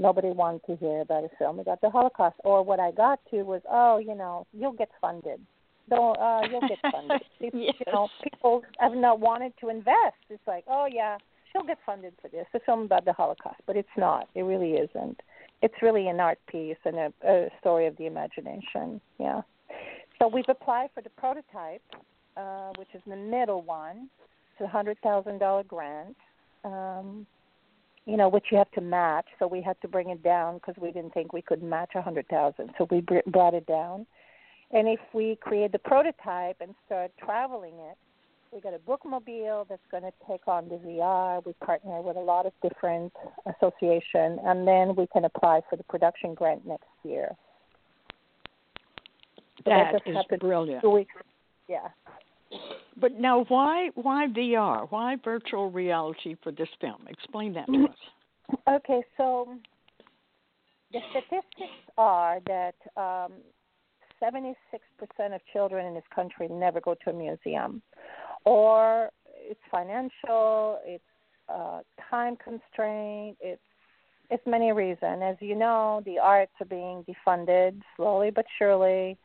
S4: nobody wanted to hear about a film about the Holocaust. Or what I got to was, oh, you know, you'll get funded. don't uh, you'll get funded.
S3: yes.
S4: You know, people have not wanted to invest. It's like, oh yeah, she'll get funded for this. A film about the Holocaust, but it's not. It really isn't. It's really an art piece and a, a story of the imagination. Yeah. So we've applied for the prototype, uh, which is the middle one. It's a hundred thousand dollar grant. Um, you know, which you have to match. So we had to bring it down because we didn't think we could match a hundred thousand. So we br- brought it down. And if we create the prototype and start traveling it, we got a bookmobile that's going to take on the VR. We partner with a lot of different association, and then we can apply for the production grant next year. So
S3: that
S4: just
S3: is
S4: happened
S3: brilliant.
S4: Two weeks. Yeah.
S3: But now, why why VR? Why virtual reality for this film? Explain that to us.
S4: Okay, so the statistics are that um, 76% of children in this country never go to a museum, or it's financial, it's uh, time constraint, it's it's many reasons. As you know, the arts are being defunded slowly but surely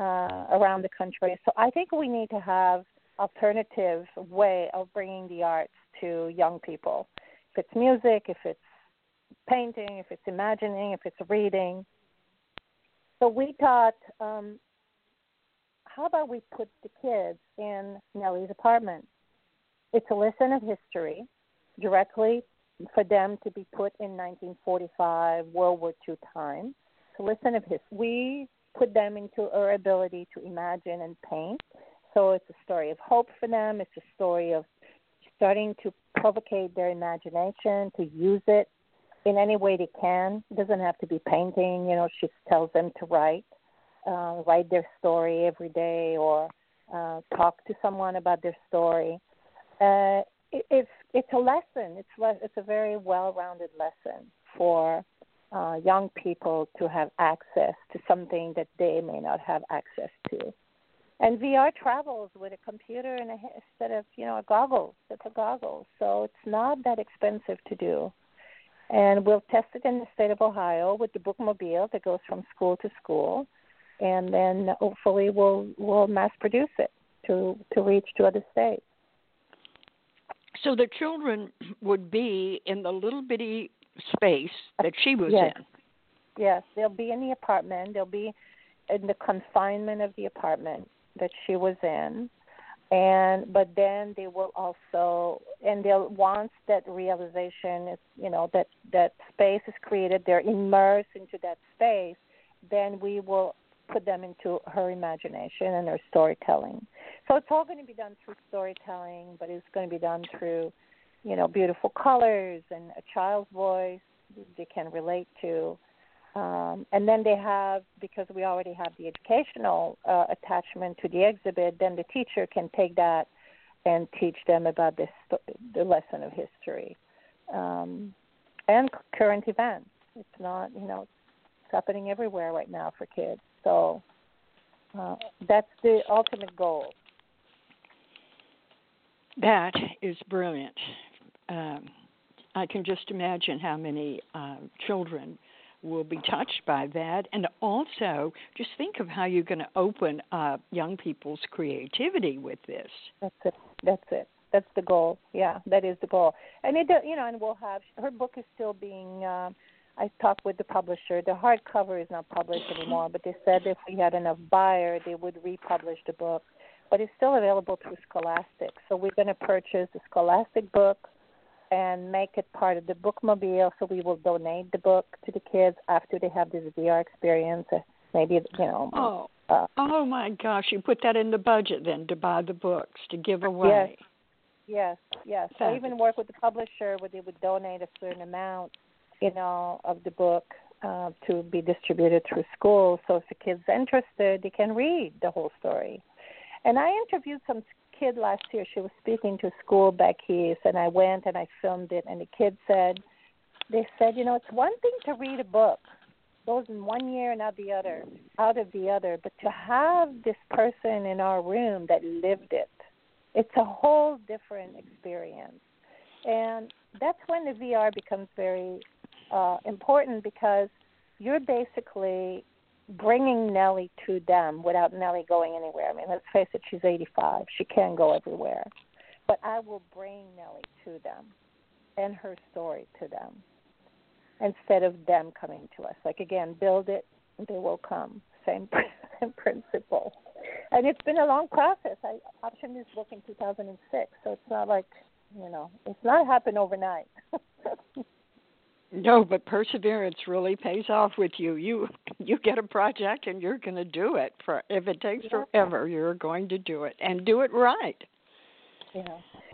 S4: uh, around the country. So I think we need to have alternative way of bringing the arts to young people. If it's music, if it's painting, if it's imagining, if it's reading. So we thought, um, how about we put the kids in Nellie's apartment? It's a lesson of history directly for them to be put in 1945 World War II time. To listen of his, we put them into our ability to imagine and paint. So it's a story of hope for them. It's a story of starting to provocate their imagination, to use it in any way they can. It doesn't have to be painting. You know, she tells them to write, uh, write their story every day, or uh, talk to someone about their story. Uh, it, it's it's a lesson. It's le- it's a very well-rounded lesson for uh, young people to have access to something that they may not have access to. And VR travels with a computer and a set of you know a goggles. It's a goggles, so it's not that expensive to do. And we'll test it in the state of Ohio with the bookmobile that goes from school to school, and then hopefully we'll we'll mass produce it to to reach to other states.
S3: So the children would be in the little bitty space that she was
S4: Yes.
S3: in.
S4: Yes, they'll be in the apartment. They'll be in the confinement of the apartment that she was in, and but then they will also and they'll once that realization is you know that that space is created, they're immersed into that space. Then we will put them into her imagination and her storytelling. So it's all going to be done through storytelling, but it's going to be done through you know beautiful colors and a child's voice they can relate to. Um, and then they have, because we already have the educational uh, attachment to the exhibit, then the teacher can take that and teach them about this, the lesson of history um, and current events. It's not, you know, it's happening everywhere right now for kids. So uh, that's the ultimate goal.
S3: That is brilliant. Um, I can just imagine how many uh, children will be touched by that. And also, just think of how you're going to open up young people's creativity with this.
S4: That's it. That's it. That's the goal. Yeah, that is the goal. And it, you know, and we'll have her book is still being. Um, I talked with the publisher. The hardcover is not published anymore, but they said if we had enough buyer, they would republish the book. But it's still available through Scholastic. So we're going to purchase the Scholastic book and make it part of the bookmobile. So we will donate the book to the kids after they have this VR experience. Uh, Maybe you know.
S3: Oh,
S4: Uh,
S3: oh my gosh! You put that in the budget then to buy the books to give away.
S4: Yes, yes. Yes. I even work with the publisher where they would donate a certain amount, you know, of the book uh, to be distributed through schools. So if the kid's are interested, they can read the whole story. And I interviewed some kid last year. She was speaking to school back east, and I went and I filmed it. And the kid said, they said, you know, it's one thing to read a book, goes in one year and out the other, out of the other, but to have this person in our room that lived it, it's a whole different experience. And that's when the VR becomes very uh, important because you're basically bringing Nellie to them without Nellie going anywhere. I mean, let's face it, she's 85. She can't go everywhere. But I will bring Nellie to them and her story to them instead of them coming to us. Like, again, build it, they will come. Same, same principle. And it's been a long process. I optioned this book in 2006, so it's not like, you know, it's not happened overnight.
S3: No, but perseverance really pays off with you. You you get a project and you're going to do it. For if it takes yeah. forever, you're going to do it and do it right.
S4: Yeah,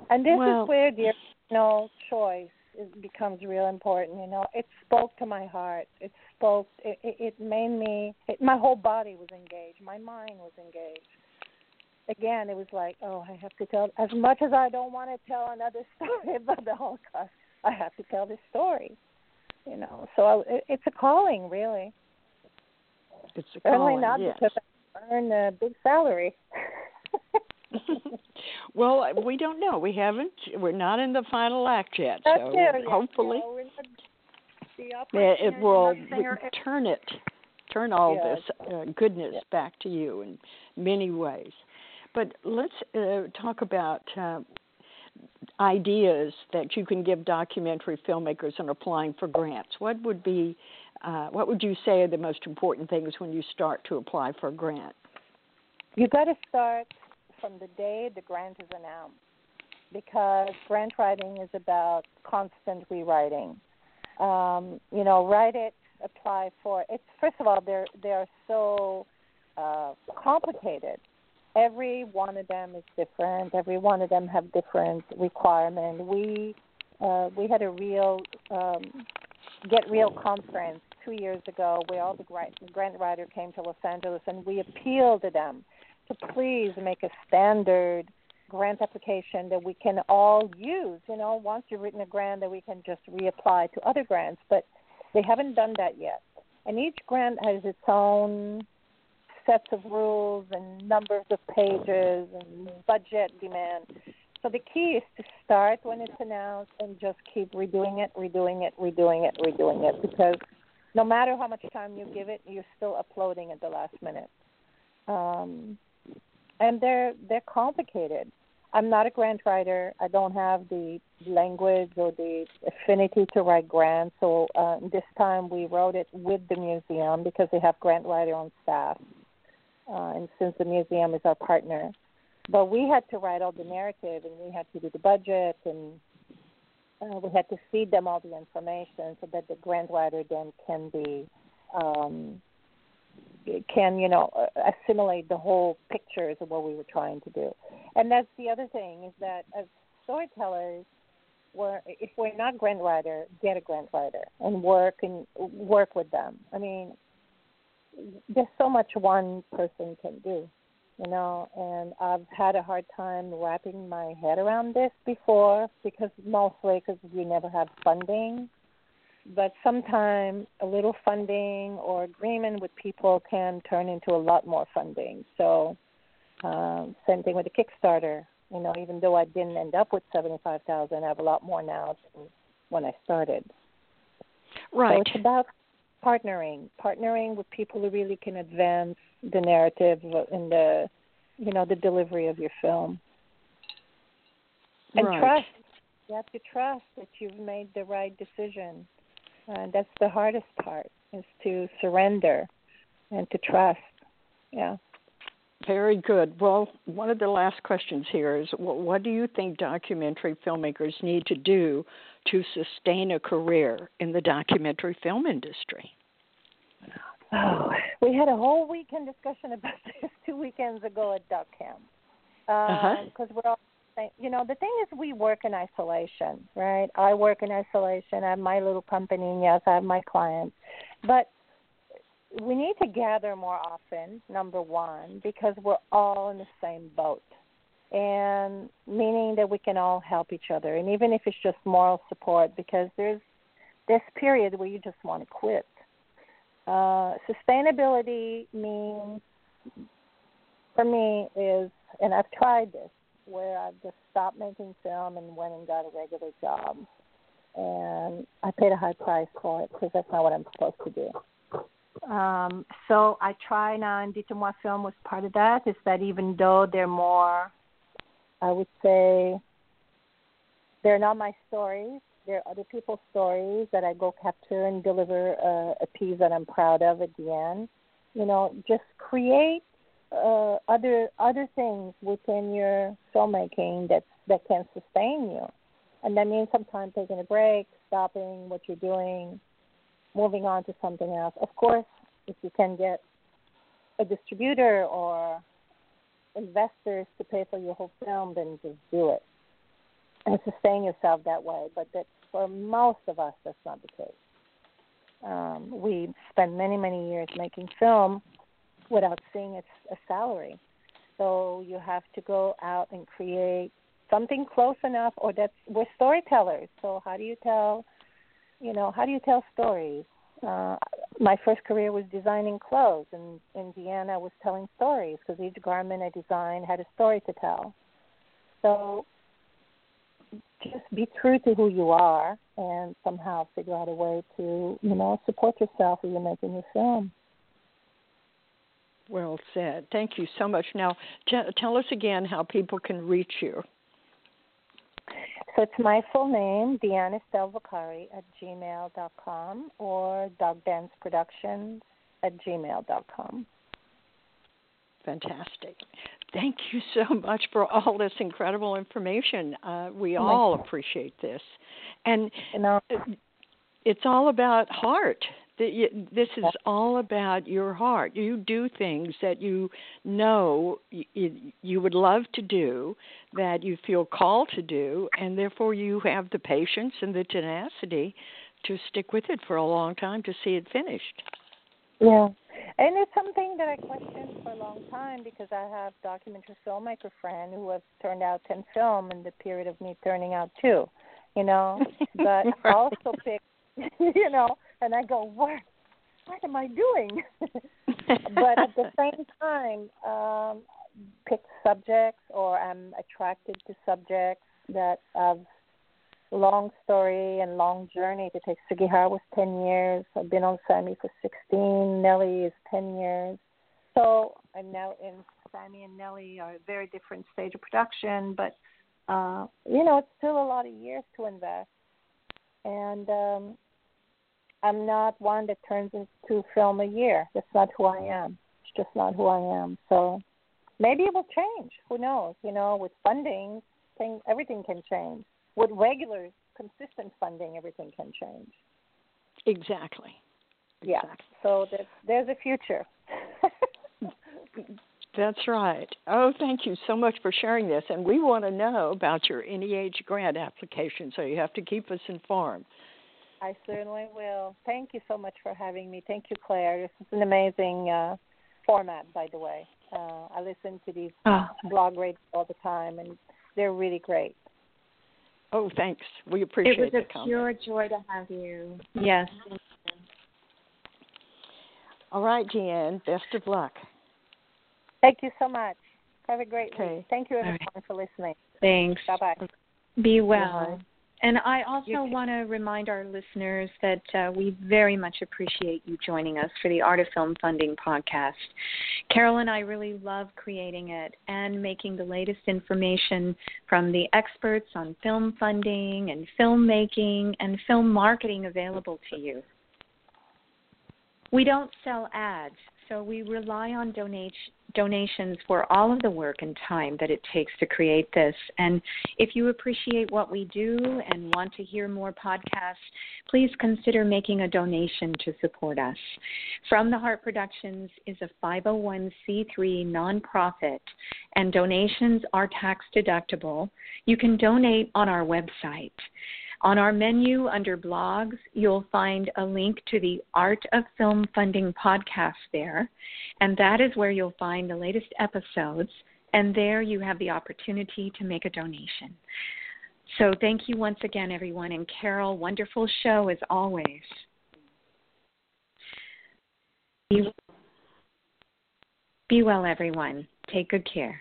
S4: and this well, is where the original choice it becomes real important. You know, it spoke to my heart. It spoke. It, it, it made me. It, my whole body was engaged. My mind was engaged. Again, it was like, oh, I have to tell. As much as I don't want to tell another story about the Holocaust, I have to tell this story you know. So I, it's a calling, really.
S3: It's a
S4: Certainly
S3: calling,
S4: not
S3: yes.
S4: because I earn a big salary.
S3: well, we don't know. We haven't. We're not in the final act yet.
S4: That's
S3: so
S4: it,
S3: hopefully,
S4: yeah,
S3: it will turn it, turn all this uh, goodness back to you in many ways. But let's uh, talk about uh, ideas that you can give documentary filmmakers in applying for grants? What would be uh, what would you say are the most important things when you start to apply for a grant?
S4: You've got to start from the day the grant is announced, because grant writing is about constant rewriting. Um, you know, write it, apply for it. It's first of all, they're they are so uh, complicated every one of them is different. Every one of them have different requirements. We uh, we had a real um, get real conference two years ago where all the grant, writer came to Los Angeles and we appealed to them to please make a standard grant application that we can all use. You know, once you've written a grant, that we can just reapply to other grants. But they haven't done that yet. And each grant has its own sets of rules and numbers of pages and budget demand. So the key is to start when it's announced and just keep redoing it, redoing it, redoing it, redoing it because no matter how much time you give it, you're still uploading at the last minute. Um, and they're they're complicated. I'm not a grant writer. I don't have the language or the affinity to write grants. So uh, this time we wrote it with the museum because they have grant writer on staff uh, and since the museum is our partner. But we had to write all the narrative, and we had to do the budget, and uh, we had to feed them all the information so that the grant writer then can be um, can you know assimilate the whole pictures of what we were trying to do. And that's the other thing is that as storytellers, we're, if we're not grant writer, get a grant writer and work and work with them. I mean, there's so much one person can do, you know, and I've had a hard time wrapping my head around this before because mostly because we never have funding. But sometimes a little funding or agreement with people can turn into a lot more funding. So, um, same thing with the Kickstarter. You know, even though I didn't end up with seventy-five thousand, I have a lot more now than when I started.
S3: Right.
S4: So it's about partnering, partnering with people who really can advance the narrative and the, you know, the delivery of your film. And
S3: right.
S4: trust. You have to trust that you've made the right decision. And that's the hardest part is to surrender and to trust. Yeah.
S3: Very good. Well, one of the last questions here is what do you think documentary filmmakers need to do to sustain a career in the documentary film industry?
S4: Oh, we had a whole weekend discussion about this two weekends ago at Duck Camp. Because
S3: uh-huh.
S4: um, we're all, you know, the thing is, we work in isolation, right? I work in isolation. I have my little company, and yes, I have my clients. But we need to gather more often, number one, because we're all in the same boat. And meaning that we can all help each other. And even if it's just moral support, because there's this period where you just want to quit uh, sustainability means, for me, is, and I've tried this, where I've just stopped making film and went and got a regular job. And I paid a high price for it because that's not what I'm supposed to do. Um, so I try now, and Dites-moi Film was part of that. Is that even though they're more, I would say, they're not my stories. They're other people's stories that I go capture and deliver a, a piece that I'm proud of at the end. You know, just create uh, other other things within your filmmaking that that can sustain you, and that means sometimes taking a break, stopping what you're doing, moving on to something else. Of course, if you can get a distributor or investors to pay for your whole film, then just do it and sustain yourself that way. But that for most of us, that's not the case. Um, we spend many, many years making film without seeing a salary. So you have to go out and create something close enough, or that's we're storytellers. So how do you tell, you know, how do you tell stories? Uh, my first career was designing clothes, and in Vienna I was telling stories because each garment I designed had a story to tell. So just be true to who you are, and somehow figure out a way to, you know, support yourself as you're making your film.
S3: Well said. Thank you so much. Now, t- tell us again how people can reach you.
S4: So it's my full name, Deanna Stelvacari at gmail.com or Dance Productions at gmail.com.
S3: Fantastic. Thank you so much for all this incredible information. Uh, we all appreciate this. And
S4: you know,
S3: it's all about heart this is all about your heart. You do things that you know you would love to do, that you feel called to do, and therefore you have the patience and the tenacity to stick with it for a long time to see it finished.
S4: Yeah. And it's something that I questioned for a long time because I have documentary filmmaker friend who has turned out ten film in the period of me turning out two, you know. But right. also pick, you know, and I go, what? What am I doing? but at the same time, um, pick subjects, or I'm attracted to subjects that have long story and long journey to take. Sugihara was 10 years. I've been on Sammy for 16. Nelly is 10 years. So I'm now in Sammy and Nelly are a very different stage of production, but uh, you know, it's still a lot of years to invest. And um, I'm not one that turns into film a year. That's not who I am. It's just not who I am. So maybe it will change. Who knows? You know, with funding, thing everything can change. With regular, consistent funding, everything can change.
S3: Exactly.
S4: Yeah. So there's there's a future.
S3: That's right. Oh, thank you so much for sharing this. And we want to know about your NEH grant application, so you have to keep us informed.
S4: I certainly will. Thank you so much for having me. Thank you, Claire. This is an amazing uh, format, by the way. Uh, I listen to these oh. blog rates all the time, and they're really great.
S3: Oh, thanks. We appreciate
S2: it.
S3: It was
S2: a pure joy to have you. Yes.
S3: All right, Jeanne. Best of luck.
S4: Thank you so much. Have a great
S3: okay.
S4: week. Thank you, everyone, right. for listening.
S2: Thanks.
S4: Bye bye.
S2: Be well. Bye. And I also want to remind our listeners that uh, we very much appreciate you joining us for the Art of Film Funding podcast. Carole and I really love creating it and making the latest information from the experts on film funding and filmmaking and film marketing available to you. We don't sell ads, so we rely on donation, donations for all of the work and time that it takes to create this. And if you appreciate what we do and want to hear more podcasts, please consider making a donation to support us. From the Heart Productions is a 501c3 nonprofit, and donations are tax deductible. You can donate on our website. On our menu under blogs, you'll find a link to the Art of Film Funding podcast there, and that is where you'll find the latest episodes, and there you have the opportunity to make a donation. So thank you once again, everyone, and Carole, wonderful show as always. Be, well, everyone. Take good care.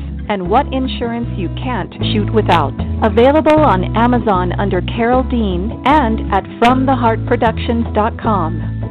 S1: and what insurance you can't shoot without. Available on Amazon under Carole Dean and at FromTheHeartProductions.com.